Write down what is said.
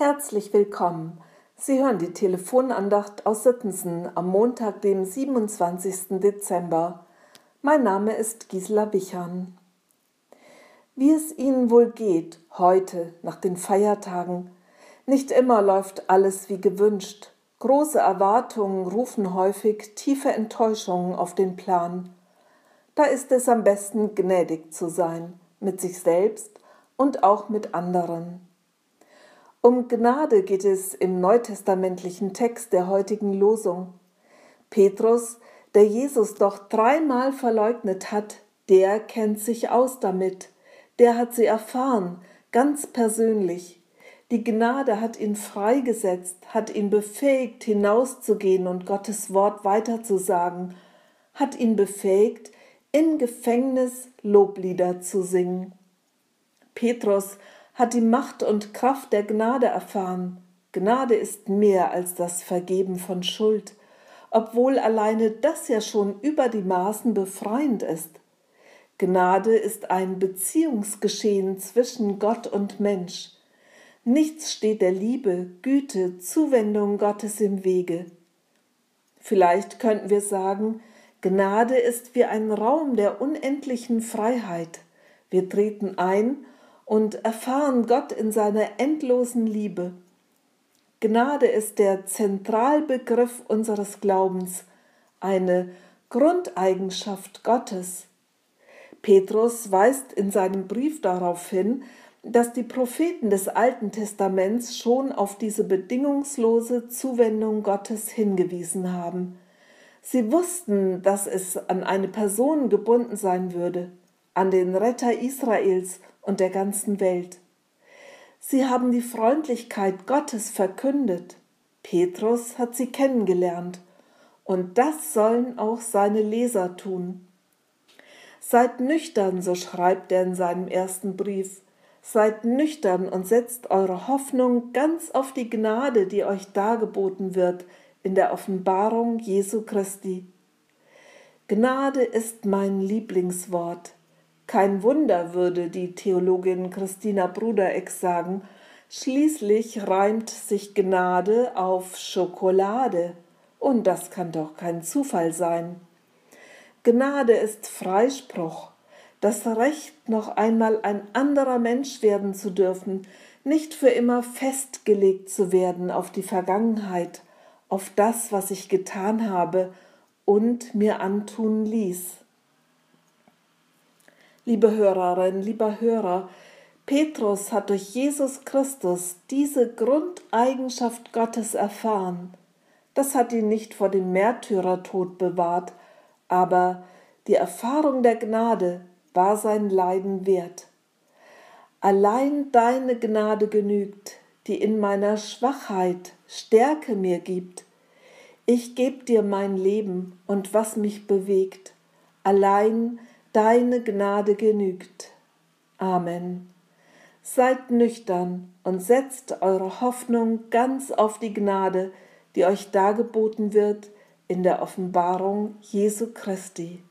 Herzlich willkommen. Sie hören die Telefonandacht aus Sittensen am Montag, dem 27. Dezember. Mein Name ist Gisela Bichern. Wie es Ihnen wohl geht heute nach den Feiertagen. Nicht immer läuft alles wie gewünscht. Große Erwartungen rufen häufig tiefe Enttäuschungen auf den Plan. Da ist es am besten, gnädig zu sein, mit sich selbst und auch mit anderen. Um Gnade geht es im neutestamentlichen Text der heutigen Losung. Petrus, der Jesus doch dreimal verleugnet hat, der kennt sich aus damit, der hat sie erfahren, ganz persönlich. Die Gnade hat ihn freigesetzt, hat ihn befähigt, hinauszugehen und Gottes Wort weiterzusagen, hat ihn befähigt, im Gefängnis Loblieder zu singen. Petrus hat die Macht und Kraft der Gnade erfahren. Gnade ist mehr als das Vergeben von Schuld, obwohl alleine das ja schon über die Maßen befreiend ist. Gnade ist ein Beziehungsgeschehen zwischen Gott und Mensch. Nichts steht der Liebe, Güte, Zuwendung Gottes im Wege. Vielleicht könnten wir sagen, Gnade ist wie ein Raum der unendlichen Freiheit. Wir treten ein und erfahren Gott in seiner endlosen Liebe. Gnade ist der Zentralbegriff unseres Glaubens, eine Grundeigenschaft Gottes. Petrus weist in seinem Brief darauf hin, dass die Propheten des Alten Testaments schon auf diese bedingungslose Zuwendung Gottes hingewiesen haben. Sie wussten, dass es an eine Person gebunden sein würde, an den Retter Israels und der ganzen Welt. Sie haben die Freundlichkeit Gottes verkündet. Petrus hat sie kennengelernt. Und das sollen auch seine Leser tun. Seid nüchtern, so schreibt er in seinem ersten Brief. Seid nüchtern und setzt eure Hoffnung ganz auf die Gnade, die euch dargeboten wird in der Offenbarung Jesu Christi. Gnade ist mein Lieblingswort. Kein Wunder, würde die Theologin Christina Brudereck sagen, schließlich reimt sich Gnade auf Schokolade, und das kann doch kein Zufall sein. Gnade ist Freispruch, das Recht, noch einmal ein anderer Mensch werden zu dürfen, nicht für immer festgelegt zu werden auf die Vergangenheit, auf das, was ich getan habe und mir antun ließ. Liebe Hörerin, lieber Hörer, Petrus hat durch Jesus Christus diese Grundeigenschaft Gottes erfahren. Das hat ihn nicht vor dem Märtyrertod bewahrt, aber die Erfahrung der Gnade war sein Leiden wert. Allein deine Gnade genügt, die in meiner Schwachheit Stärke mir gibt. Ich geb dir mein Leben und was mich bewegt. Allein deine Gnade genügt. Amen. Seid nüchtern und setzt eure Hoffnung ganz auf die Gnade, die euch dargeboten wird in der Offenbarung Jesu Christi.